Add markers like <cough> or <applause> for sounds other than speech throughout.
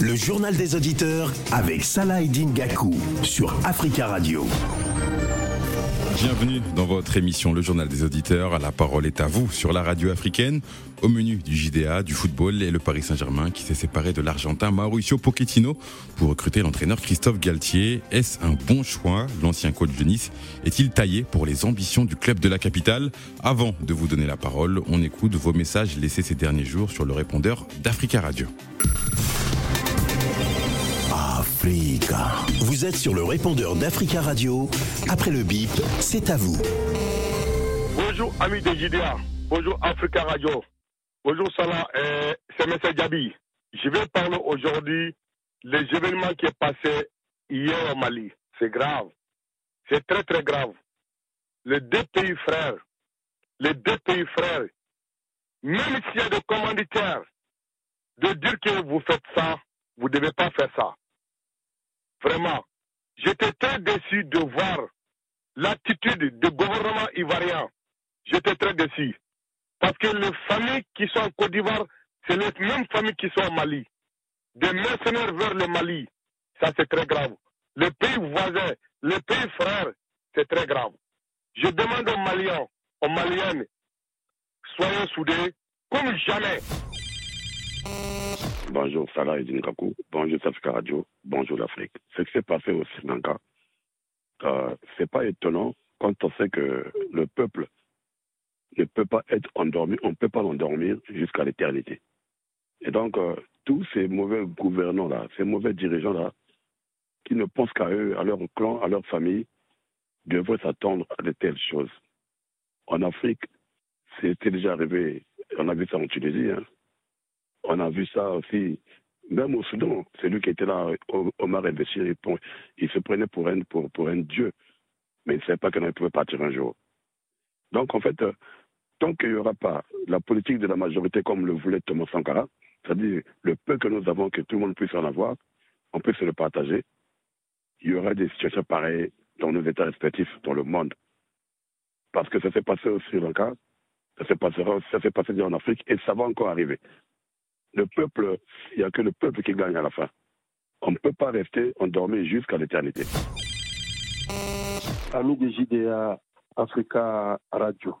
Le journal des auditeurs avec Salah Gakou sur Africa Radio. Bienvenue dans votre émission Le Journal des Auditeurs. La parole est à vous sur la radio africaine. Au menu du JDA, du football et le Paris Saint-Germain qui s'est séparé de l'Argentin Mauricio Pochettino pour recruter l'entraîneur Christophe Galtier. Est-ce un bon choix? L'ancien coach de Nice est-il taillé pour les ambitions du club de la capitale? Avant de vous donner la parole, on écoute vos messages laissés ces derniers jours sur le répondeur d'Africa Radio. Vous êtes sur le répondeur d'Africa Radio. Après le bip, c'est à vous. Bonjour amis de JDA. Bonjour Africa Radio. Bonjour Salah. C'est M. Djabi. Je vais parler aujourd'hui des événements qui est passé hier au Mali. C'est grave. C'est très très grave. Les deux pays frères, les deux pays frères, même s'il y a des commanditaires, de dire que vous faites ça, vous ne devez pas faire ça. Vraiment, j'étais très déçu de voir l'attitude du gouvernement ivoirien. J'étais très déçu. Parce que les familles qui sont en Côte d'Ivoire, c'est les mêmes familles qui sont au Mali. Des mercenaires vers le Mali, ça c'est très grave. Les pays voisins, les pays frères, c'est très grave. Je demande aux Maliens, aux Maliennes, soyez soudés comme jamais. Bonjour Salah Edingaku, bonjour Safika Radio, bonjour l'Afrique. Ce qui s'est passé au Sri Lanka, euh, c'est pas étonnant quand on sait que le peuple ne peut pas être endormi, on ne peut pas l'endormir jusqu'à l'éternité. Et donc, euh, tous ces mauvais gouvernants-là, ces mauvais dirigeants-là, qui ne pensent qu'à eux, à leur clan, à leur famille, devraient s'attendre à de telles choses. En Afrique, c'était déjà arrivé, on a vu ça en Tunisie, hein, on a vu ça aussi, même au Soudan, celui qui était là, Omar El-Béchir, il, se prenait pour un, pour, un dieu, mais il ne savait pas qu'il pouvait partir un jour. Donc, en fait, euh, tant qu'il n'y aura pas la politique de la majorité comme le voulait Thomas Sankara, c'est-à-dire le peu que nous avons, que tout le monde puisse en avoir, on peut se le partager, il y aura des situations pareilles dans nos États respectifs, dans le monde. Parce que ça s'est passé au Sri Lanka, ça s'est passé, passé en Afrique, et ça va encore arriver le peuple, il n'y a que le peuple qui gagne à la fin. On ne peut pas rester endormi jusqu'à l'éternité. Amis de JDA Africa Radio,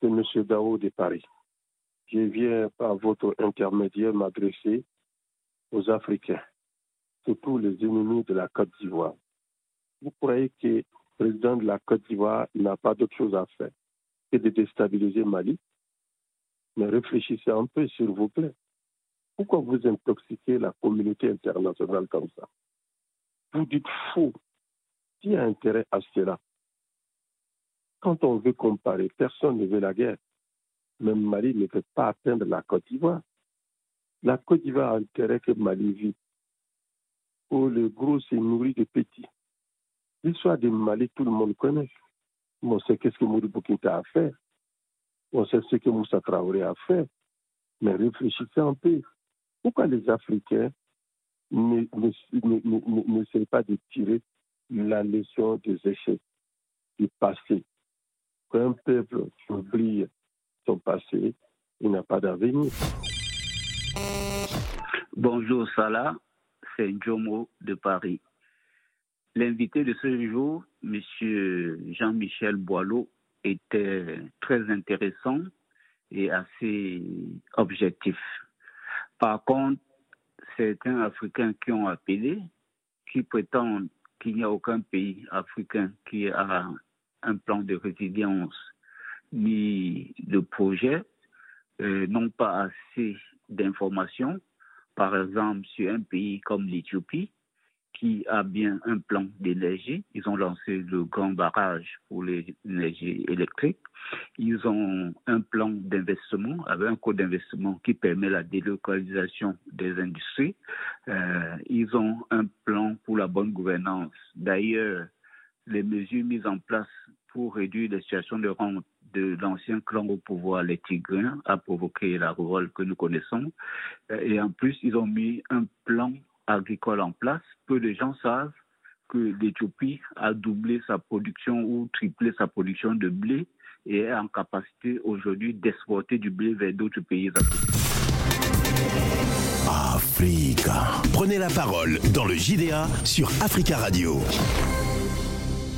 c'est M. Dao de Paris. Je viens par votre intermédiaire m'adresser aux Africains, surtout les ennemis de la Côte d'Ivoire. Vous croyez que le président de la Côte d'Ivoire n'a pas d'autre chose à faire que de déstabiliser Mali? Mais réfléchissez un peu, s'il vous plaît. Pourquoi vous intoxiquez la communauté internationale comme ça? Vous dites faux. Qui a intérêt à cela Quand on veut comparer, personne ne veut la guerre. Même Mali ne peut pas atteindre la Côte d'Ivoire. La Côte d'Ivoire a intérêt que Mali vit. Oh, le gros s'est nourri de petits. L'histoire du Mali, tout le monde connaît. On sait qu'est-ce que Mouri Boukinta a fait? On sait ce que Moussa Traoré a fait. Mais réfléchissez un peu. Pourquoi les Africains n'essayent pas de tirer la leçon des échecs du passé? Quand un peuple oublie son passé, il n'a pas d'avenir. Bonjour Salah, c'est Jomo de Paris. L'invité de ce jour, M. Jean-Michel Boileau, était très intéressant et assez objectif. Par contre, certains Africains qui ont appelé, qui prétendent qu'il n'y a aucun pays africain qui a un plan de résilience ni de projet, euh, n'ont pas assez d'informations. Par exemple, sur un pays comme l'Éthiopie, qui a bien un plan d'énergie. Ils ont lancé le grand barrage pour l'énergie électrique. Ils ont un plan d'investissement avec un coût d'investissement qui permet la délocalisation des industries. Euh, ils ont un plan pour la bonne gouvernance. D'ailleurs, les mesures mises en place pour réduire les situations de rente de l'ancien clan au pouvoir, les Tigriens, a provoqué la révolte que nous connaissons. Euh, et en plus, ils ont mis un plan agricole en place, peu de gens savent que l'Éthiopie a doublé sa production ou triplé sa production de blé et est en capacité aujourd'hui d'exporter du blé vers d'autres pays. Africa. Prenez la parole dans le JDA sur Africa Radio.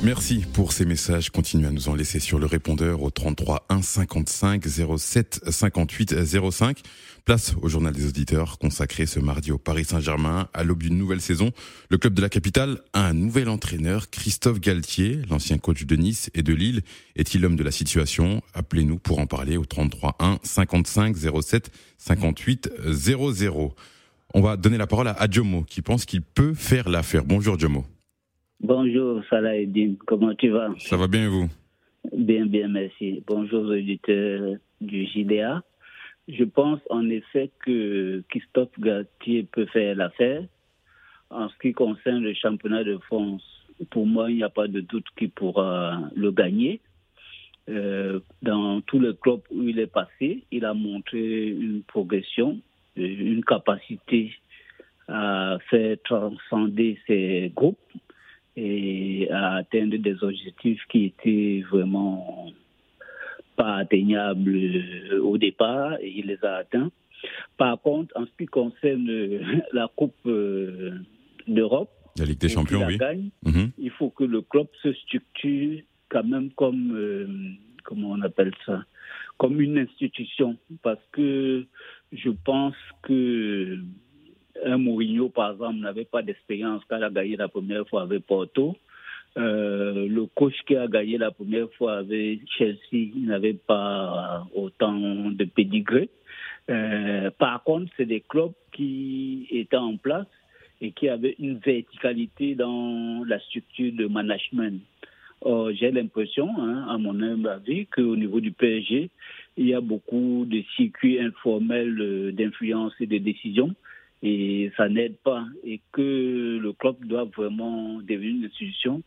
Merci pour ces messages. Continuez à nous en laisser sur le répondeur au 33 1 55 07 58 05. Place au journal des auditeurs consacré ce mardi au Paris Saint-Germain à l'aube d'une nouvelle saison. Le club de la capitale a un nouvel entraîneur, Christophe Galtier, l'ancien coach de Nice et de Lille. Est-il l'homme de la situation? Appelez-nous pour en parler au 33 1 55 07 58 00. On va donner la parole à Jomo qui pense qu'il peut faire l'affaire. Bonjour Jomo. Bonjour Salah Eddin, comment tu vas? Ça va bien vous? Bien, bien, merci. Bonjour aux auditeurs du JDA. Je pense en effet que Christophe Galtier peut faire l'affaire. En ce qui concerne le championnat de France, pour moi, il n'y a pas de doute qu'il pourra le gagner. Euh, dans tous les clubs où il est passé, il a montré une progression, une capacité à faire transcender ses groupes et à atteindre des objectifs qui étaient vraiment pas atteignables au départ et il les a atteints. Par contre, en ce qui concerne la Coupe euh, d'Europe, la Ligue des Champions, oui. Mhm. Il faut que le club se structure quand même comme, euh, comment on appelle ça, comme une institution. Parce que je pense que un Mourinho, par exemple, n'avait pas d'expérience quand il a gagné la première fois avec Porto. Euh, le coach qui a gagné la première fois avec Chelsea n'avait pas autant de pédigré. Euh, par contre, c'est des clubs qui étaient en place et qui avaient une verticalité dans la structure de management. J'ai l'impression, hein, à mon humble avis, qu'au niveau du PSG, il y a beaucoup de circuits informels euh, d'influence et de décision et ça n'aide pas et que le club doit vraiment devenir une institution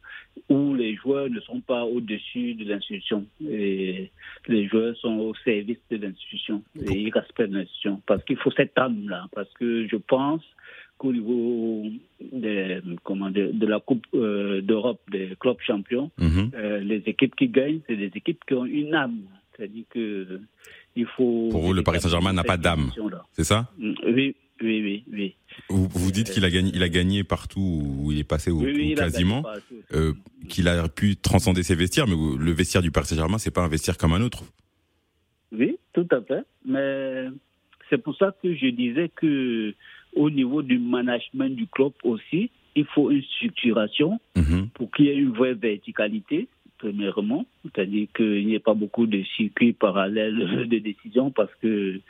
où les joueurs ne sont pas au-dessus de l'institution et les joueurs sont au service de l'institution et ils respectent l'institution parce qu'il faut cette âme-là parce que je pense qu'au niveau de, comment, de, de la Coupe euh, d'Europe des clubs champions, Mhm. euh, les équipes qui gagnent, c'est des équipes qui ont une âme. C'est-à-dire que il faut. Pour vous, le Paris Saint-Germain n'a pas d'âme. C'est ça? Oui, oui, oui, oui. Vous, vous dites qu'il a gagné, il a gagné partout où il est passé ou, Oui, oui, quasiment, euh, qu'il a pu transcender ses vestiaires, mais le vestiaire du Paris Saint-Germain, c'est pas un vestiaire comme un autre. Oui, tout à fait. Mais c'est pour ça que je disais que au niveau du management du club aussi, il faut une structuration Mhm. pour qu'il y ait une vraie verticalité, premièrement, c'est-à-dire qu'il n'y ait pas beaucoup de circuits parallèles <laughs> de décision parce que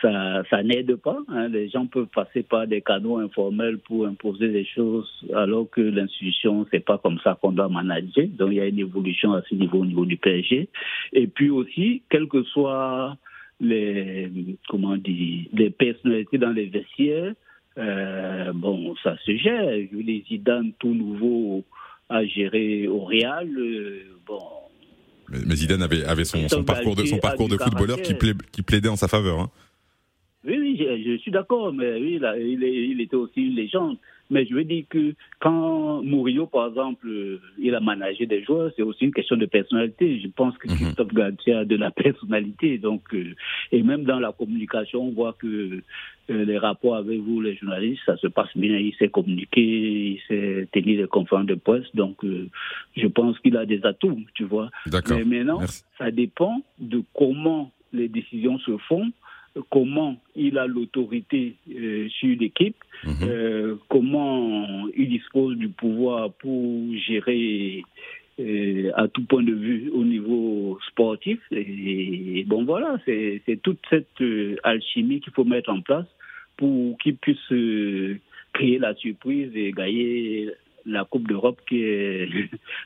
ça, ça n'aide pas. hein. Les gens peuvent passer par des canaux informels pour imposer des choses alors que l'institution, c'est pas comme ça qu'on doit manager. Donc il y a une évolution à ce niveau, au niveau du PSG. Et puis aussi, quel que soit les comment dire les personnalités dans les vestiaires euh, bon ça se gère Je veux les Zidane tout nouveau à gérer au Real euh, bon Mais, mais Zidane avait, avait son, parcours de, son parcours de footballeur qui, qui plaidait en sa faveur. hein. oui oui je, je suis d'accord mais oui là, il, est- il était aussi une légende mais je veux dire que quand Mourinho par exemple euh, il a managé des joueurs c'est aussi une question de personnalité je pense que Mhm. Christophe Galtier a de la <laughs> personnalité donc euh, et même dans la communication on voit que euh, les rapports avec vous, les journalistes, ça se passe bien. Il sait communiquer, il sait tenir des conférences de presse. Donc, je pense qu'il a des atouts, tu vois. D'accord. Mais maintenant, Merci. ça dépend de comment les décisions se font, comment il a l'autorité euh, sur l'équipe, Mhm. euh, comment il dispose du pouvoir pour gérer euh, à tout point de vue au niveau sportif. Et, bon, voilà, c'est toute cette alchimie qu'il faut mettre en place pour qu'il puisse créer la surprise et gagner la Coupe d'Europe qui est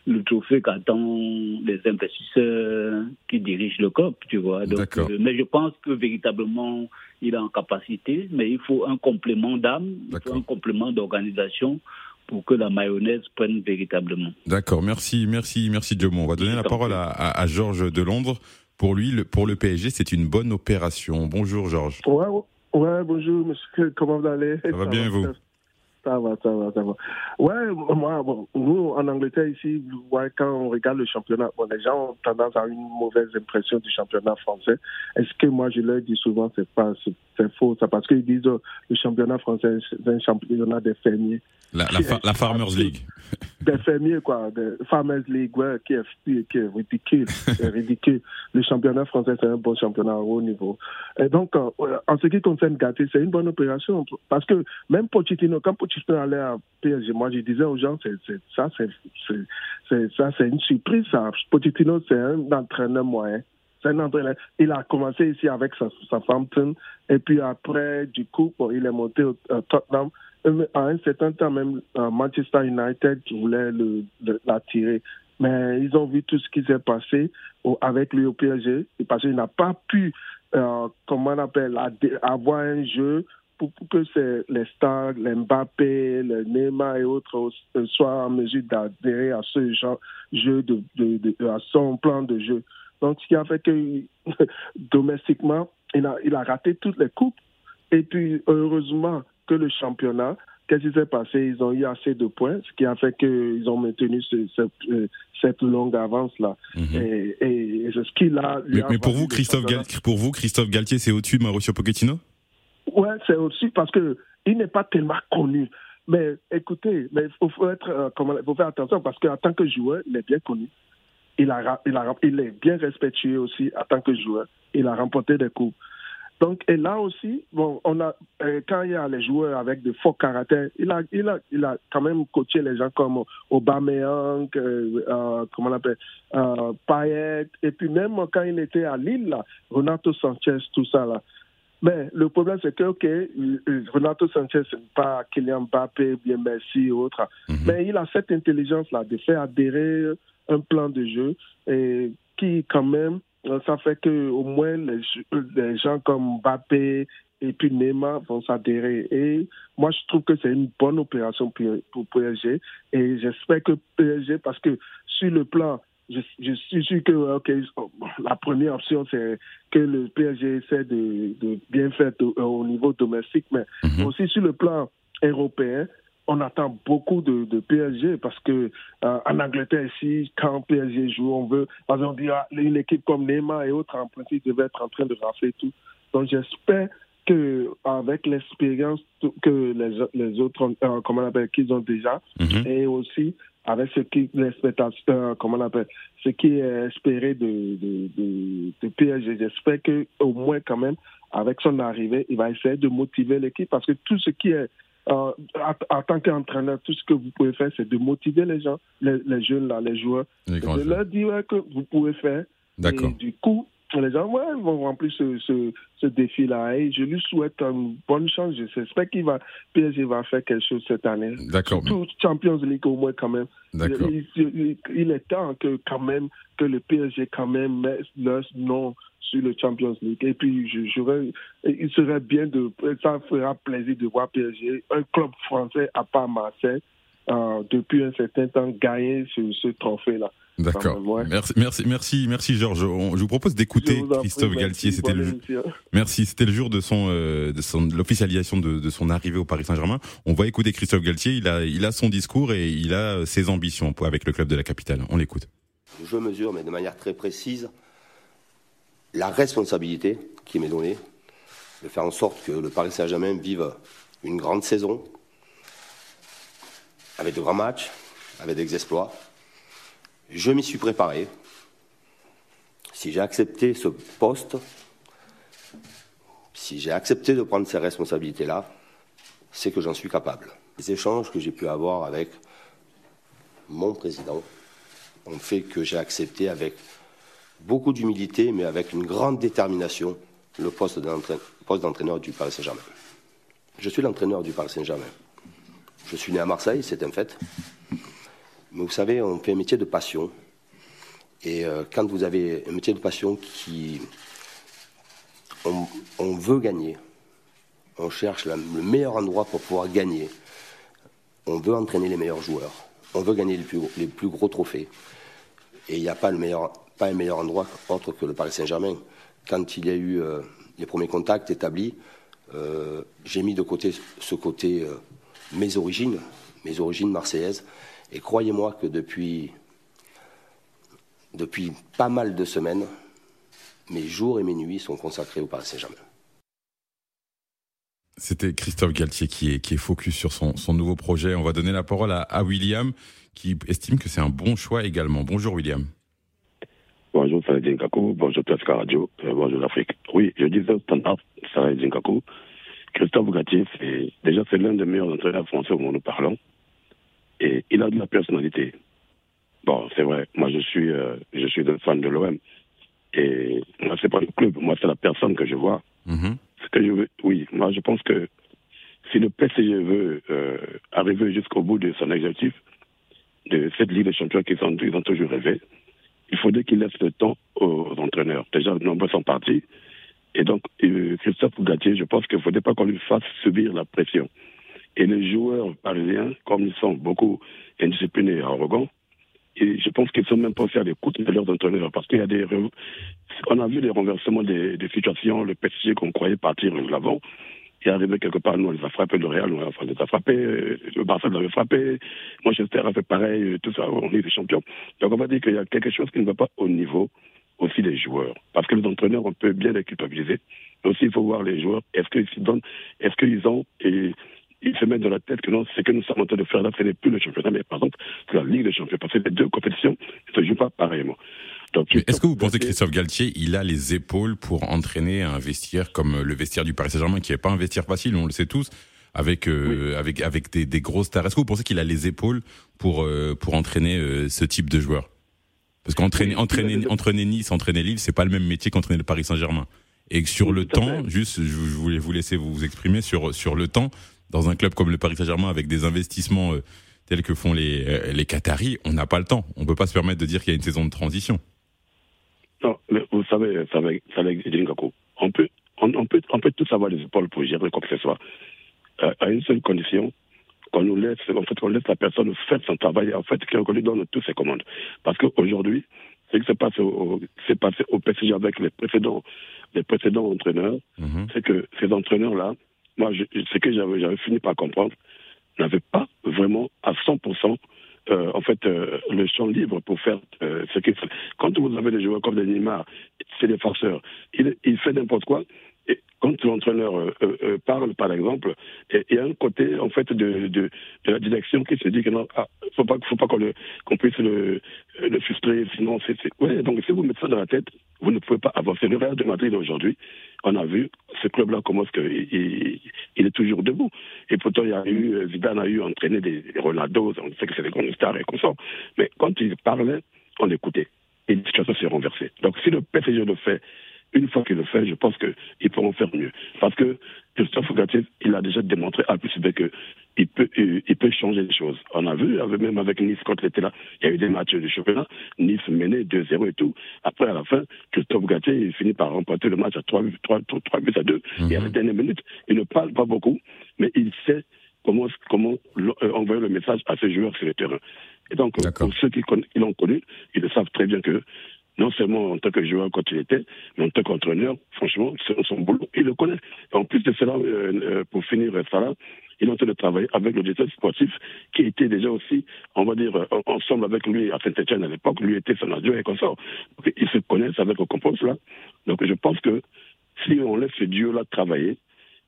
le trophée qu'attendent les investisseurs qui dirigent le club, tu vois. Donc, D'accord. euh, mais je pense que véritablement, il est en capacité, mais il faut un complément d'âme, il faut D'accord. un complément d'organisation pour que la mayonnaise prenne véritablement. D'accord, merci, merci, merci Jomo. On va donner la parole à, à, à Georges de Londres. Pour lui, le, pour le PSG, c'est une bonne opération. Bonjour Georges. Ouais, ouais, bonjour, monsieur. Comment vous allez? Ça va bien et vous? Ça va, ça va, ça va. Ouais, moi, bon, nous, en Angleterre, ici, ouais, quand on regarde le championnat, bon, les gens ont tendance à avoir une mauvaise impression du championnat français. Est-ce que moi, je leur dis souvent, c'est pas, c'est faux, ça, parce qu'ils disent, oh, le championnat français, c'est un championnat des fermiers. La, la, Farmers League. Des fermiers, quoi. Des Farmers League, ouais, qui est, qui est ridicule. c'est <laughs> ridicule. Le championnat français, c'est un bon championnat au haut niveau. Et donc, euh, en ce qui concerne Gatti, c'est une bonne opération. Parce que même Pochettino, quand Pochettino allait à PSG, moi, je disais aux gens, c'est, ça, c'est, une surprise, ça. C'est un entraîneur moyen. C'est un entraîneur. Il a commencé ici avec sa, sa Et puis après, du coup, il est monté au Tottenham. Euh, à un certain temps, même euh, Manchester United voulait l'attirer. Mais ils ont vu tout ce qui s'est passé avec lui au PSG parce qu'il n'a pas pu, euh, comment on appelle, avoir un jeu pour, que les stars, les Mbappé, les Neymar et autres soient en mesure d'adhérer à ce genre jeu, de, à son plan de jeu. Donc, ce qui a fait que <laughs> domestiquement, il a, il a raté toutes les coupes. Et puis, heureusement, le championnat, qu'est-ce qui s'est passé? Ils ont eu assez de points, ce qui a fait qu'ils ont maintenu euh, cette, longue avance-là. Mhm. Et, c'est ce qu'il a. Mais, pour, vous, Christophe pour vous, Christophe Galtier, c'est au-dessus de Mauricio Pochettino? Ouais, c'est au-dessus parce que il n'est pas tellement connu. Mais écoutez, mais il faut, être, euh, faut faire attention parce qu'en tant que joueur, il est bien connu. Il, a, il, a, il est bien respectué aussi en tant que joueur. Il a remporté des coups. Donc, et là aussi, bon, on a, euh, quand il y a les joueurs avec de forts caractères, il a, il a, il a quand même coaché les gens comme Aubameyang, euh, comment on appelle, Payet, et puis même quand il était à Lille, là, Renato Sanchez, tout ça là. Mais le problème, c'est que, OK, Renato Sanchez, ce n'est pas Kylian Mbappé, bien Messi et autres, mhm. mais il a cette intelligence-là de faire adhérer un plan de jeu et qui, quand même, ça fait que au moins les, gens comme Mbappé et puis Neymar vont s'adhérer. Et moi, je trouve que c'est une bonne opération pour PSG. Et j'espère que PSG, parce que sur le plan, je, suis sûr que la première option, c'est que le PSG essaie de, bien faire au niveau domestique, mais mhm. aussi sur le plan européen, on attend beaucoup de, PSG parce que euh, en Angleterre ici, quand PSG joue, on veut, par exemple, dire une équipe comme Neymar et autres en principe devait être en train de rafler tout. Donc j'espère que avec l'expérience que les, les autres, euh, comment on appelle, qu'ils ont déjà, mhm. et aussi avec ce qui euh, comment on appelle, ce qui est espéré de, de, de PSG, j'espère que au moins quand même avec son arrivée, il va essayer de motiver l'équipe parce que tout ce qui est euh, en tant qu'entraîneur, tout ce que vous pouvez faire, c'est de motiver les gens, les, jeunes, là, les joueurs, de leur dire que vous pouvez faire. D'accord. du coup, les gens ouais, vont remplir ce, ce, ce défi-là. Et je lui souhaite une bonne chance. J'espère qu'il va, PSG va faire quelque chose cette année. D'accord. Tout Champions League au moins quand même. D'accord. Il, il, est temps que quand même que le PSG quand même mette leur nom sur le Champions League. Et puis, je, il serait bien de, ça fera plaisir de voir PSG, un club français à part Marseille, euh, depuis un certain temps gagner ce, ce trophée-là. D'accord. Merci, merci, merci, merci Georges. je vous propose d'écouter Christophe Galtier. C'était le, merci. C'était le jour de son, euh, de son, l'officialisation de, de, son arrivée au Paris Saint-Germain. On va écouter Christophe Galtier. Il a, il a son discours et il a ses ambitions avec le club de la capitale. On l'écoute. Je mesure, mais de manière très précise, la responsabilité qui m'est donnée de faire en sorte que le Paris Saint-Germain vive une grande saison avec de grands matchs, avec des exploits. Je m'y suis préparé. Si j'ai accepté ce poste, si j'ai accepté de prendre ces responsabilités-là, c'est que j'en suis capable. Les échanges que j'ai pu avoir avec mon président ont fait que j'ai accepté avec beaucoup d'humilité, mais avec une grande détermination, le poste d'entraîneur du Paris Saint-Germain. Je suis l'entraîneur du Paris Saint-Germain. Je suis né à Marseille, c'est un fait. Mais vous savez, on fait un métier de passion. Et euh, quand vous avez un métier de passion qui. On, veut gagner. On cherche le meilleur endroit pour pouvoir gagner. On veut entraîner les meilleurs joueurs. On veut gagner les plus, gros trophées. Et il n'y a pas le meilleur pas un meilleur endroit autre que le Paris Saint-Germain. Quand il y a eu euh, les premiers contacts établis, euh, j'ai mis de côté ce côté mes origines, mes origines marseillaises. Et croyez-moi que depuis, depuis pas mal de semaines, mes jours et mes nuits sont consacrés au Paris Saint-Germain. C'était Christophe Galtier qui est, qui est focus sur son, son nouveau projet. On va donner la parole à, à William qui estime que c'est un bon choix également. Bonjour William. Bonjour Saladin Kakou, bonjour Tasca Radio, euh, bonjour l'Afrique. Oui, je disais standard Saladin Kakou, Christophe Galtier, c'est déjà c'est l'un des meilleurs entraîneurs français au monde parlant. Et il a de la personnalité. Bon, c'est vrai, moi je suis, euh, je suis un fan de l'OM. Et moi, c'est pas le club, moi c'est la personne que je vois. Mhm. Ce que je veux, oui, moi je pense que si le PSG veut euh, arriver jusqu'au bout de son objectif, de cette Ligue des Champions qu'ils ont, ils ont toujours rêvé, il faudrait qu'il laisse le temps aux entraîneurs. Déjà, nombreux sont partis. Et donc, euh, Christophe Gatier, je pense qu'il ne faudrait pas qu'on lui fasse subir la pression. Et les joueurs parisiens, comme ils sont beaucoup indisciplinés et arrogants, et je pense qu'ils sont même pas aussi à l'écoute de leurs entraîneurs parce qu'il y a des. On a vu les renversements des, des situations, le PSG qu'on croyait partir de l'avant, il est arrivé quelque part, nous, on les a frappés, le Real, on les a frappés, euh, le Barça l'avait frappé, Manchester a fait pareil, euh, tout ça, on est des champions. Donc on va dire qu'il y a quelque chose qui ne va pas au niveau aussi des joueurs. Parce que les entraîneurs, on peut bien les culpabiliser. Mais aussi, il faut voir les joueurs, est-ce qu'ils se donnent, est-ce qu'ils ont, et ils se mettent dans la tête que non, ce que nous sommes en train de faire là, ce n'est plus le championnat, mais par exemple, c'est la Ligue des champions. Parce que les deux compétitions ne se jouent pas pareillement. Est-ce que vous pensez que Christophe Galtier, il a les épaules pour entraîner un vestiaire comme le vestiaire du Paris Saint-Germain, qui n'est pas un vestiaire facile, on le sait tous, avec euh, avec avec des, des grosses stars? Est-ce que vous pensez qu'il a les épaules pour euh, pour entraîner euh, ce type de joueur? Parce qu'entraîner entraîner entraîner Nice, entraîner Lille, c'est pas le même métier qu'entraîner le Paris Saint-Germain. Et sur Oui, le temps, juste, je, voulais vous laisser vous exprimer sur sur le temps dans un club comme le Paris Saint-Germain avec des investissements euh, tels que font les euh, les Qataris, on n'a pas le temps. On peut pas se permettre de dire qu'il y a une saison de transition. Non, mais vous savez, ça va, ça va. On peut, on, on peut, on peut tous avoir les épaules pour gérer quoi que ce soit. Euh, à une seule condition, qu'on nous laisse, en fait, qu'on laisse la personne faire son travail, en fait, qu'on lui donne toutes ses commandes. Parce qu'aujourd'hui, ce qui s'est passé au, s'est passé au PSG avec les précédents, les précédents entraîneurs, Mhm. c'est que ces entraîneurs-là, moi, je, ce que j'avais, j'avais fini par comprendre, n'avaient pas vraiment à 100% euh, en fait euh, le champ libre pour faire euh, ce qu'il fait. Quand vous avez des joueurs comme des Neymar, c'est des farceurs, il, il fait n'importe quoi. Et quand l'entraîneur euh, euh, euh, parle, par exemple, il y a un côté en fait de, la direction qui se dit que non, ah, faut pas, faut pas qu'on qu'on puisse le, frustrer, sinon c'est, ouais. Donc si vous mettez ça dans la tête, vous ne pouvez pas avancer. Le Real de Madrid aujourd'hui, on a vu ce club-là comment est-ce que il, est toujours debout. Et pourtant il y a eu Zidane a eu entraîné des Ronaldo, on sait que c'est des grandes stars et comme ça. Mais quand il parlait, on écoutait. Et la situation s'est renversée. Donc si le PSG le fait une fois qu'il le fait, je pense qu'ils pourront faire mieux. Parce que Christophe Gatier, il a déjà démontré à plus que il peut, il, il peut changer les choses. On a vu, même avec Nice, quand il était là, il y a eu des matchs de championnat, Nice menait 2-0 et tout. Après, à la fin, Christophe Gatier, il finit par remporter le match à 3, 3, 3, buts à 2. Et à la dernière minute, il ne parle pas beaucoup, mais il sait comment, comment euh, envoyer le message à ses joueurs sur le terrain. Et donc, euh, D'accord. pour ceux qui l'ont connu, ils le savent très bien que non seulement en tant que joueur quand il était, mais en tant qu'entraîneur, franchement, son boulot, il le connaît. En plus de cela, euh, euh, pour finir euh, là, il est en train de travailler avec le directeur sportif qui était déjà aussi, on va dire, euh, ensemble avec lui à Saint-Etienne à l'époque, lui était son adjoint et ça. Donc, ils se connaissent avec le compost là. Donc je pense que si on laisse ce duo-là travailler,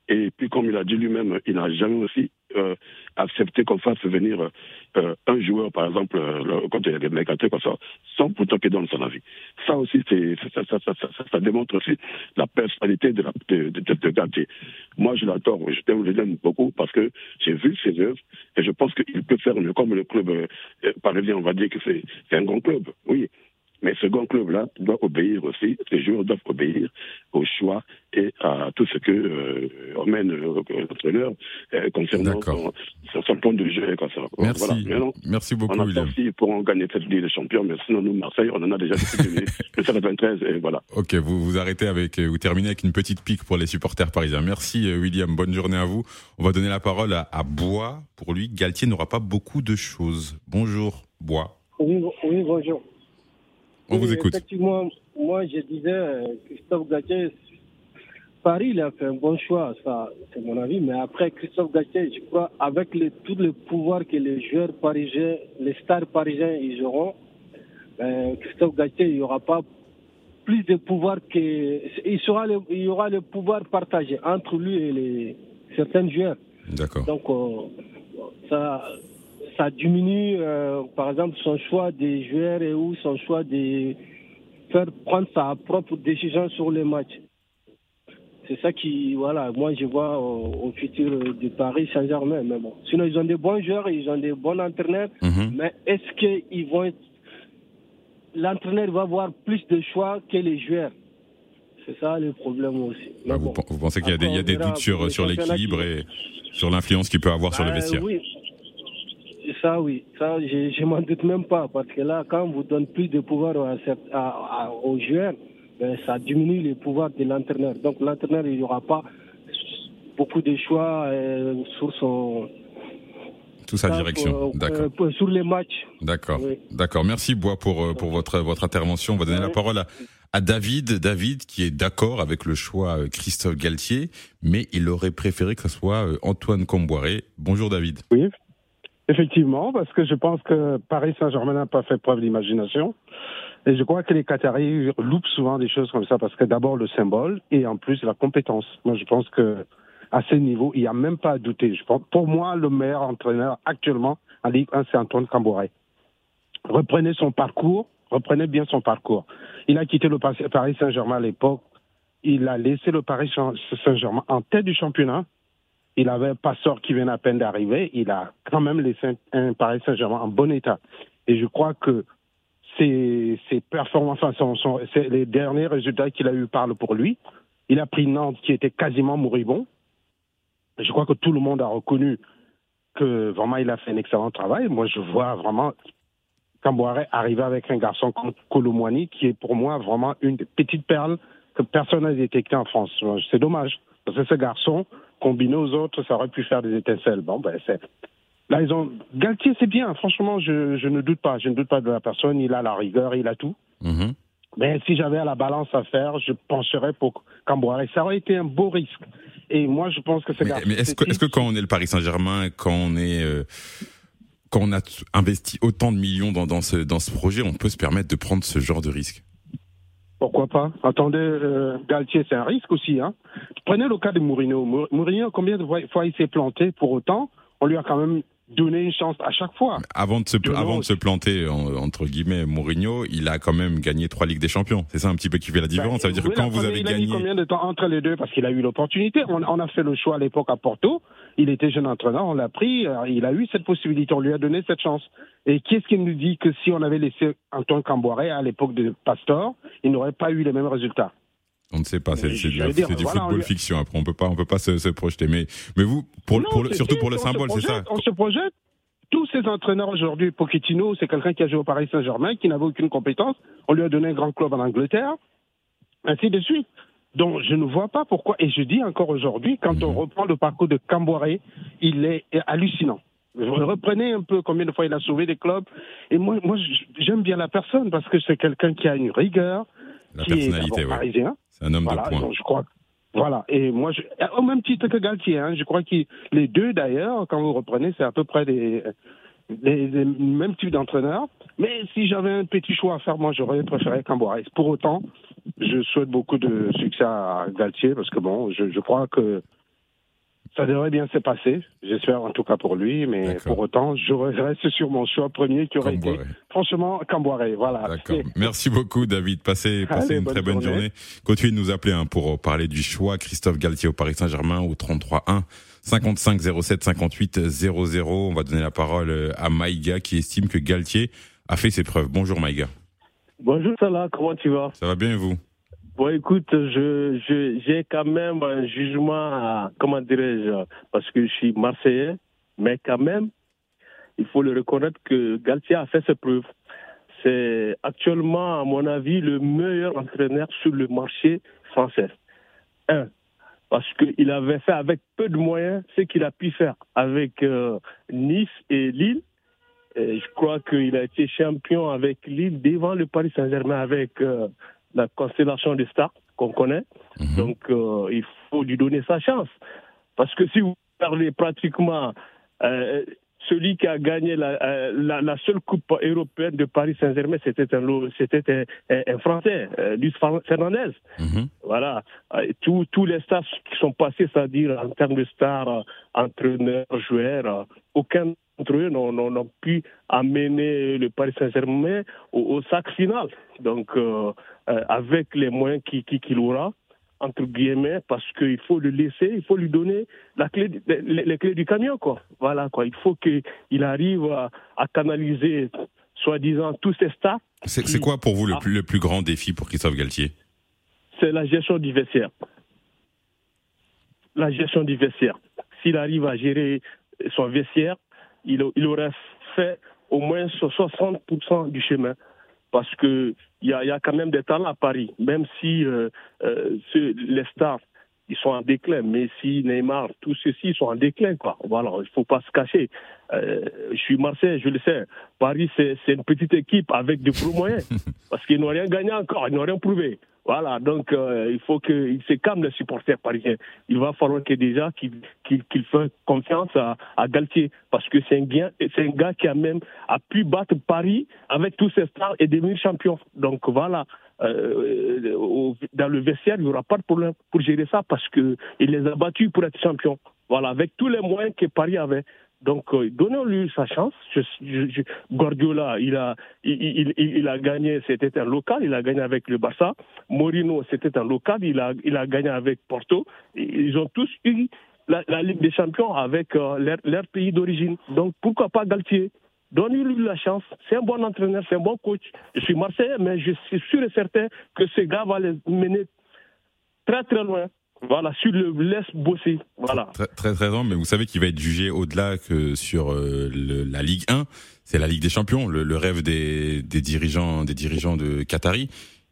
et puis, comme il a dit lui-même, il n'a jamais aussi euh, accepté qu'on fasse venir euh, un joueur, par exemple, le- quand il y a des mécatés comme ça, sans pourtant qu'il donne son avis. Ça aussi, ça, ça, ça, ça, démontre aussi la personnalité de, la, de, de. Moi, je l'adore, je l'aime, beaucoup parce que j'ai vu ses œuvres et je pense qu'il peut faire mieux. Comme le club euh, parisien, on va dire que c'est, c'est un grand club, oui. Mais ce grand club-là doit obéir aussi, les joueurs doivent obéir au choix et à tout ce que euh, emmène euh, l'entraîneur euh, concernant son, son plan de jeu et comme ça. Merci, Voilà. Maintenant, merci beaucoup on a William. sorti pour en gagner cette Ligue des Champions, mais sinon, nous, Marseille, on en a déjà depuis <laughs> le 93, et voilà. Ok, vous vous arrêtez avec, euh, vous terminez avec une petite pique pour les supporters parisiens. Merci euh, William, bonne journée à vous. On va donner la parole à, à Bois. Pour lui, Galtier n'aura pas beaucoup de choses. Bonjour Bois, Oui, oui, bonjour. On vous écoute. Effectivement, moi, je disais, euh, Christophe Gatier, Paris, il a fait un bon choix, ça, c'est mon avis. Mais après, Christophe Galtier, je crois, avec les, tous les pouvoirs que les joueurs parisiens, les stars parisiens, ils auront, ben, Christophe Galtier, il n'y aura pas plus de pouvoir que. Il, sera le, il y aura le pouvoir partagé entre lui et les, certains joueurs. D'accord. Donc, euh, ça, ça diminue, euh, par exemple, son choix des joueurs et ou son choix de faire prendre sa propre décision sur les matchs. C'est ça qui, voilà, moi je vois au, au futur de Paris Saint-Germain. Mais bon, sinon ils ont des bons joueurs, ils ont des bons entraîneurs, Mhm. mais est-ce qu'ils vont être. L'entraîneur va avoir plus de choix que les joueurs? C'est ça le problème aussi. Ah, vous, bon. pen- vous pensez qu'il y a des, y a doutes sur, l'équilibre qui- et sur l'influence qu'il peut avoir sur le Ah, vestiaire? Oui. Ça, oui. Ça, je, je m'en doute même pas. Parce que là, quand on vous donne plus de pouvoir à, à- à- aux joueurs, ben, ça diminue les pouvoirs de l'entraîneur. Donc, l'entraîneur, il n'y aura pas beaucoup de choix euh, sur son. Tout sa direction. pour- D'accord. pour- sur les matchs. D'accord. Oui. D'accord. Merci Bois pour euh, pour votre votre intervention. On va donner la parole à, à David. David qui est d'accord avec le choix euh, Christophe Galtier, mais il aurait préféré que ce soit euh, Antoine Comboiré. Bonjour David. Oui, effectivement, parce que je pense que Paris Saint-Germain n'a pas fait preuve d'imagination. Et je crois que les Qataris loupent souvent des choses comme ça, parce que d'abord le symbole et en plus la compétence. Moi, je pense que à ce niveau, il n'y a même pas à douter. Je pense, pour moi, le meilleur entraîneur actuellement en Ligue 1, c'est Antoine Cambouré. Reprenez son parcours, reprenez bien son parcours. Il a quitté le Paris Saint-Germain à l'époque. Il a laissé le Paris Saint-Germain en tête du championnat. Il avait un passeur qui vient à peine d'arriver. Il a quand même laissé un Paris Saint-Germain en bon état. Et je crois que ses, ses performances, enfin, son, son, les derniers résultats qu'il a eu parlent pour lui. Il a pris Nantes qui était quasiment moribond. Je crois que tout le monde a reconnu que vraiment il a fait un excellent travail. Moi, je vois vraiment Camboire arriver avec un garçon comme Colomwani qui est pour moi vraiment une petite perle que personne n'a détectée en France. C'est dommage. Parce que ce garçon, combiné aux autres, ça aurait pu faire des étincelles. Bon, ben, c'est. Là, ils ont. Galtier, c'est bien. Franchement, je, je, ne doute pas. Je ne doute pas de la personne. Il a la rigueur, il a tout. -hmm. Mais si j'avais à la balance à faire, je pencherais pour Camboire. Ça aurait été un beau risque. Et moi, je pense que c'est. Mais, mais est-ce que, est que, quand on est le Paris Saint-Germain, quand on est. Euh, quand on a investi autant de millions dans, dans, ce, dans ce projet, on peut se permettre de prendre ce genre de risque? Pourquoi pas Attendez, euh, Galtier, c'est un risque aussi. Hein. Prenez le cas de Mourinho. Mourinho, combien de fois il s'est planté Pour autant, on lui a quand même donné une chance à chaque fois. Avant de se, avant de se planter, en, entre guillemets, Mourinho, il a quand même gagné trois Ligues des Champions. C'est ça un petit peu qui fait la différence. ça veut dire que quand vous avez il gagné. A mis combien de temps entre les deux Parce qu'il a eu l'opportunité. On, on, a fait le choix à l'époque à Porto. Il était jeune entraîneur, on l'a pris. Il a eu cette possibilité, on lui a donné cette chance. Et qui est-ce qui nous dit que si on avait laissé Antoine Camboiré à l'époque de Pastor, il n'aurait pas eu les mêmes résultats? On ne sait pas, c'est du, voilà, football fiction. Après, on peut pas, on peut pas se, se projeter. Mais, mais vous, pour, non, pour le, surtout pour le symbole, c'est ça. On se projette. Tous ces entraîneurs aujourd'hui, Pochettino, c'est quelqu'un qui a joué au Paris Saint-Germain, qui n'avait aucune compétence. On lui a donné un grand club en Angleterre, ainsi de suite. Donc, je ne vois pas pourquoi. Et je dis encore aujourd'hui, quand mmh. on reprend le parcours de Camboiré, il est hallucinant. Reprenez un peu combien de fois il a sauvé des clubs. Et moi, moi j'aime bien la personne parce que c'est quelqu'un qui a une rigueur, la qui personnalité, est parisien. C'est un homme voilà, de poing. Donc je crois. Voilà. Et moi, je, au même titre que Galtier, hein, je crois que les deux d'ailleurs, quand vous reprenez, c'est à peu près des, les, les mêmes types d'entraîneurs. Mais si j'avais un petit choix à faire, moi, j'aurais préféré Camboire. Pour autant, je souhaite beaucoup de succès à Galtier parce que bon, je, je crois que ça devrait bien se passer. J'espère en tout cas pour lui, mais pour autant, je reste sur mon choix premier qui aurait Camboiré. été franchement Camboiré. Voilà. D'accord. Merci beaucoup, David. Passez, passez Allez, une bonne très bonne journée. journée. Continuez de nous appeler hein, pour parler du choix Christophe Galtier au Paris Saint-Germain au 33 1 55 07 58 00. On va donner la parole à Maïga qui estime que Galtier a fait ses preuves. Bonjour Maïga. Bonjour Salah, comment tu vas? Ça va bien et vous? Bon, écoute, je, je, j'ai quand même un jugement, à, comment dirais-je, parce que je suis Marseillais, mais quand même, il faut le reconnaître que Galtier a fait ses preuves. C'est actuellement, à mon avis, le meilleur entraîneur sur le marché français. Un, parce qu'il avait fait avec peu de moyens ce qu'il a pu faire avec euh, Nice et Lille. Et je crois qu'il a été champion avec Lille devant le Paris Saint-Germain avec... Euh, la constellation des stars. qu'on connaît. Mhm. Donc, euh, il faut lui donner sa chance. Parce que si vous parlez pratiquement, euh, celui qui a gagné la, euh, la, la seule Coupe européenne de Paris Saint-Germain, c'était un, c'était un, un- un Français, euh, Luis Fernandez. Mhm. Voilà. Euh, Tous, tous les stars qui sont passés, c'est-à-dire en termes de stars, entraîneurs, joueurs, aucun d'entre eux n'ont n'ont- n'ont pu amener le Paris Saint-Germain au, au sac final. Donc, euh, euh, avec les moyens qu'il qui, qu'il aura, entre guillemets, parce qu'il faut le laisser, il faut lui donner la clé, les, les clés du camion, quoi. Voilà, quoi. Il faut qu'il arrive à, à canaliser, soi-disant, tous ces stars. C'est c'est quoi pour vous le Ah. plus, le plus grand défi pour Christophe Galtier? C'est la gestion du vestiaire. La gestion du vestiaire. S'il arrive à gérer son vestiaire, il, il aurait fait au moins 60% du chemin. Parce que il y a, y a quand même des talents à Paris, même si euh, euh, les stars ils sont en déclin. Messi, Neymar, tous ceux-ci sont en déclin, quoi. Voilà, il faut pas se cacher. Euh, je suis Marseille, je le sais. Paris, c'est une petite équipe avec de gros moyens. <laughs> parce qu'ils n'ont rien gagné encore, ils n'ont rien prouvé. Voilà, donc euh, il faut qu'ils se calment, les supporters parisiens. Il va falloir que déjà qu'ils qu'ils fassent confiance à, à Galtier, parce que c'est un, gars- un gars qui a même a pu battre Paris avec tous ses stars et devenir champion. Donc voilà, euh, au- dans le vestiaire, il n'y aura pas de problème pour gérer ça, parce que il les a battus pour être champion. Voilà, avec tous les moyens que Paris avait. Donc, euh, donnons-lui sa chance. Je, Guardiola, il a, il, a gagné, c'était un local, il a gagné avec le Barça. Mourinho, c'était un local, il a, il a gagné avec Porto. Ils ont tous eu la, Ligue des Champions avec euh, leur pays d'origine. Donc, pourquoi pas Galtier? Donnez-lui la chance. C'est un bon entraîneur, c'est un bon coach. Je suis Marseillais, mais je suis sûr et certain que ce gars va les mener très très loin. Voilà, sur le laisse bosser. Voilà. Très, très, très bien, mais vous savez qu'il va être jugé au-delà que sur euh, le- la Ligue 1. C'est la Ligue des Champions, le, le rêve des, des dirigeants, des dirigeants de Qatari.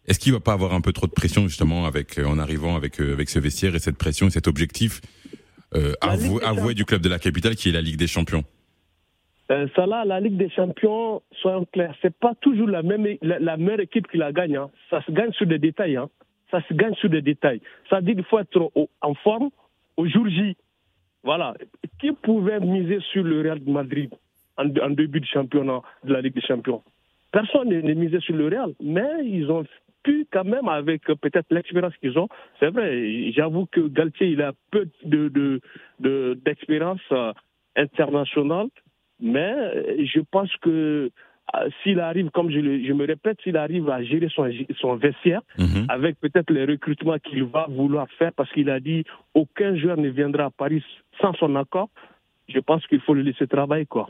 Est-ce qu'il va pas avoir un peu trop de pression justement avec euh, en arrivant avec euh, avec ce vestiaire et cette pression et cet objectif euh, avoué du club de la capitale qui est la Ligue des Champions? Euh, ça là, la Ligue des Champions, soyons clairs, c'est pas toujours la même la, meilleure équipe qui la gagne. hein. Ça se gagne sur des détails. Hein. Ça se gagne sur des détails. Ça dit qu'il faut être en forme au jour J. Voilà. Qui pouvait miser sur le Real de Madrid en, début de championnat de la Ligue des Champions? Personne ne, ne misait sur le Real, mais ils ont pu quand même avec euh, peut-être l'expérience qu'ils ont. C'est vrai. J'avoue que Galtier il a peu de de- de- d'expérience euh, internationale, mais euh, je pense que euh, s'il arrive, comme je, le- je me répète, s'il arrive à gérer son, son vestiaire, Mhm. avec peut-être les recrutements qu'il va vouloir faire, parce qu'il a dit aucun joueur ne viendra à Paris sans son accord, je pense qu'il faut le laisser travailler, quoi.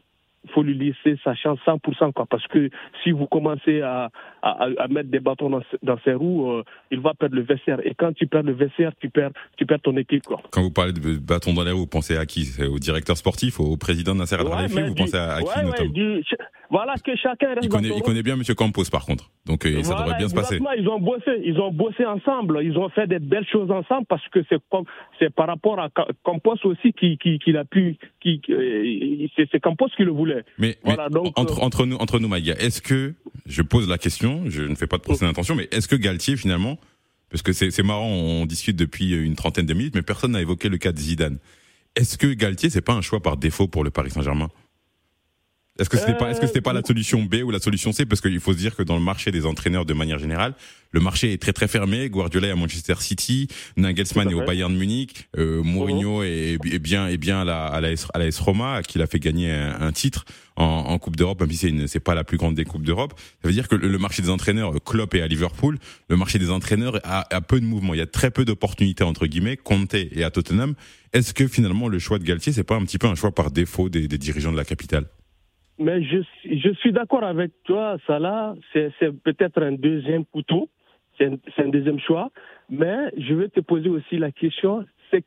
Faut lui laisser sa chance 100%, quoi. Parce que si vous commencez à, à, à mettre des bâtons dans, dans ses roues, euh, il va perdre le vestiaire. Et quand tu perds le vestiaire, tu perds, tu perds ton équipe, quoi. Quand vous parlez de bâton dans les roues, vous pensez à qui? C'est Au directeur sportif, au président Nasser El Ouais, Vous du- pensez à, à qui ouais, ouais, notamment? du- voilà, que chacun reste il dans connaît, son il connaît bien Monsieur Campos par contre, donc euh, ça devrait bien se passer. Ils ont bossé, ils ont bossé ensemble. Ils ont fait des belles choses ensemble parce que c'est par rapport à Ca- Campos aussi qui, qui, qu'il a pu, qui, euh, c'est, Campos qui le voulait. Mais, Voilà, mais donc, entre, euh, entre nous, entre nous, Maïga, est-ce que, je pose la question, je ne fais pas de procès d'intention, mais est-ce que Galtier, finalement, parce que c'est c'est marrant, on discute depuis une trentaine de minutes, mais personne n'a évoqué le cas de Zidane. Est-ce que Galtier, c'est pas un choix par défaut pour le Paris Saint-Germain? Est-ce que c'était pas, est-ce que c'était pas la solution B ou la solution C? Parce qu'il faut se dire que dans le marché des entraîneurs de manière générale, le marché est très très fermé. Guardiola est à Manchester City, Nagelsmann est au. Bayern Munich, euh, Mourinho est, est bien est bien à la à la, à la AS Roma, qui il a fait gagner un, un titre en, en Coupe d'Europe, même si c'est une- c'est pas la plus grande des coupes d'Europe. Ça veut dire que le, le marché des entraîneurs, Klopp est à Liverpool, le marché des entraîneurs a, a peu de mouvement. Il y a très peu d'opportunités entre guillemets. Conte et à Tottenham. Est-ce que finalement le choix de Galtier, c'est pas un petit peu un choix par défaut des, des dirigeants de la capitale? Mais je, suis- je suis d'accord avec toi, Salah. C'est, c'est peut-être un deuxième couteau. C'est un, c'est un deuxième choix. Mais je vais te poser aussi la question c'est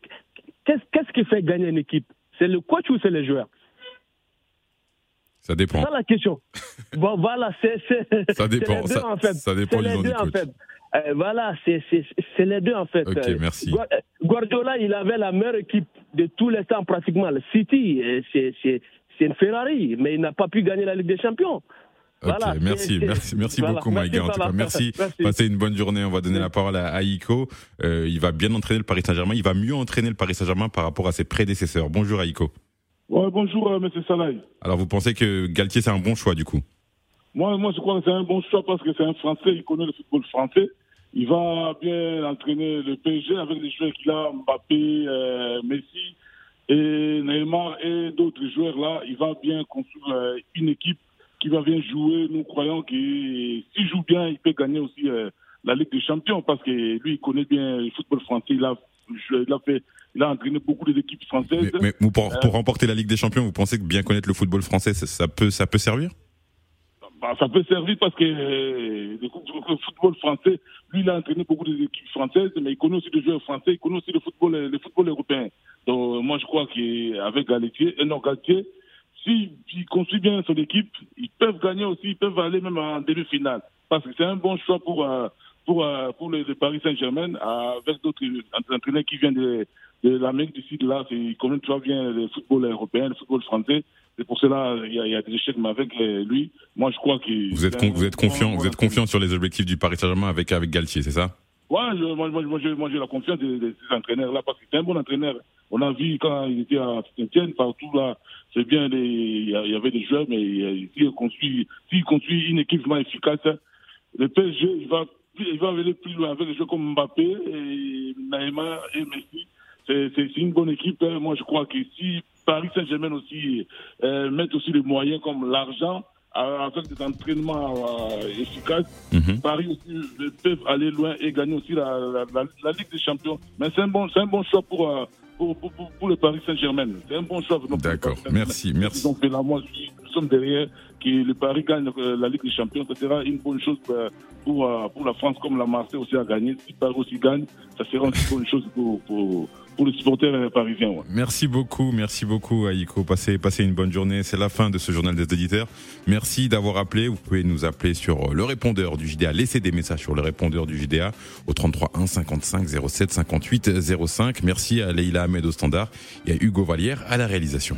qu'est-ce, qu'est-ce qui fait gagner une équipe? C'est le coach ou c'est les joueurs? Ça C'est dépend. ça la question. <laughs> bon, voilà, c'est, c'est, Ça dépend. c'est les deux, Ça, en fait. ça dépend C'est les deux, en fait. Euh, voilà, c'est, c'est, c'est les deux en fait. Ok, Euh, merci. Gua- Guardiola, il avait la meilleure équipe de tous les temps pratiquement. Le City, euh, c'est, c'est, une Ferrari, mais il n'a pas pu gagner la Ligue des Champions. Ok, merci, merci, merci beaucoup, Maïga. En tout cas, merci. Passez une bonne journée. On va donner la parole à Aïko. Euh, il va bien entraîner le Paris Saint-Germain. Il va mieux entraîner le Paris Saint-Germain par rapport à ses prédécesseurs. Bonjour, Aïko. Ouais, bonjour, euh, Monsieur Salai. Alors, vous pensez que Galtier, c'est un bon choix, du coup? Moi, moi, je crois que c'est un bon choix parce que c'est un Français. Il connaît le football français. Il va bien entraîner le PSG avec les joueurs qu'il a, Mbappé, euh, Messi et Neymar et d'autres joueurs là. Il va bien construire euh, une équipe qui va bien jouer. Nous croyons que s'il joue bien, il peut gagner aussi euh, la Ligue des Champions parce que lui, il connaît bien le football français. Il a, fait, il a entraîné beaucoup d'équipes françaises. Mais, pour, remporter la Ligue des Champions, vous pensez que bien connaître le football français, ça peut, ça peut servir? Ça peut servir parce que euh, le football français, lui, il a entraîné beaucoup d'équipes françaises, mais il connaît aussi des joueurs français, il connaît aussi le football, le football européen. Donc, moi, je crois qu'avec Galtier, et non, Galtier, s'il construit bien son équipe, ils peuvent gagner aussi, ils peuvent aller même en demi-finale. Parce que c'est un bon choix pour, euh, pour, euh, pour le, Paris Saint-Germain, avec d'autres entraîneurs qui viennent de, de l'Amérique du Sud. Là, ils connaissent très bien le football européen, le football français. C'est pour cela il y, a, des échecs, mais avec euh, lui, moi je crois que vous êtes vous êtes confiant, vous êtes confiant sur les objectifs du Paris Saint-Germain avec avec Galtier, c'est ça? Ouais, moi, moi, moi j'ai la confiance de, ces entraîneurs-là parce que c'est un bon entraîneur. On a vu quand il était à Saint-Etienne, partout là, c'est bien, il y avait des joueurs, mais s'il construit, construit une équipe vraiment efficace, le PSG, il va, il va aller plus loin avec des joueurs comme Mbappé, et Neymar et Messi. C'est une bonne équipe. Hein. Moi, je crois que si Paris Saint-Germain aussi euh, met aussi les moyens comme l'argent, avec des entraînements euh, efficaces, mhm. Paris aussi euh, peuvent aller loin et gagner aussi la, la, Ligue des Champions. Mais c'est un bon, c'est un bon choix pour, euh, pour, pour, pour, le Paris Saint-Germain. C'est un bon choix. D'accord. Merci, merci. Donc là, moi, nous sommes derrière que le Paris gagne la Ligue des Champions. Ce sera une bonne chose pour, pour la France, comme la Marseille aussi a gagné. Si Paris aussi gagne, ça sera une bonne chose pour, pour les supporters parisiens. Merci beaucoup, merci beaucoup Aïko. Passez, passez une bonne journée. C'est la fin de ce journal des auditeurs. Merci d'avoir appelé. Vous pouvez nous appeler sur le répondeur du JDA. Laissez des messages sur le répondeur du JDA au 33 1 55 07 58 05. Merci à Leïla Ahmed au standard et à Hugo Vallière à la réalisation.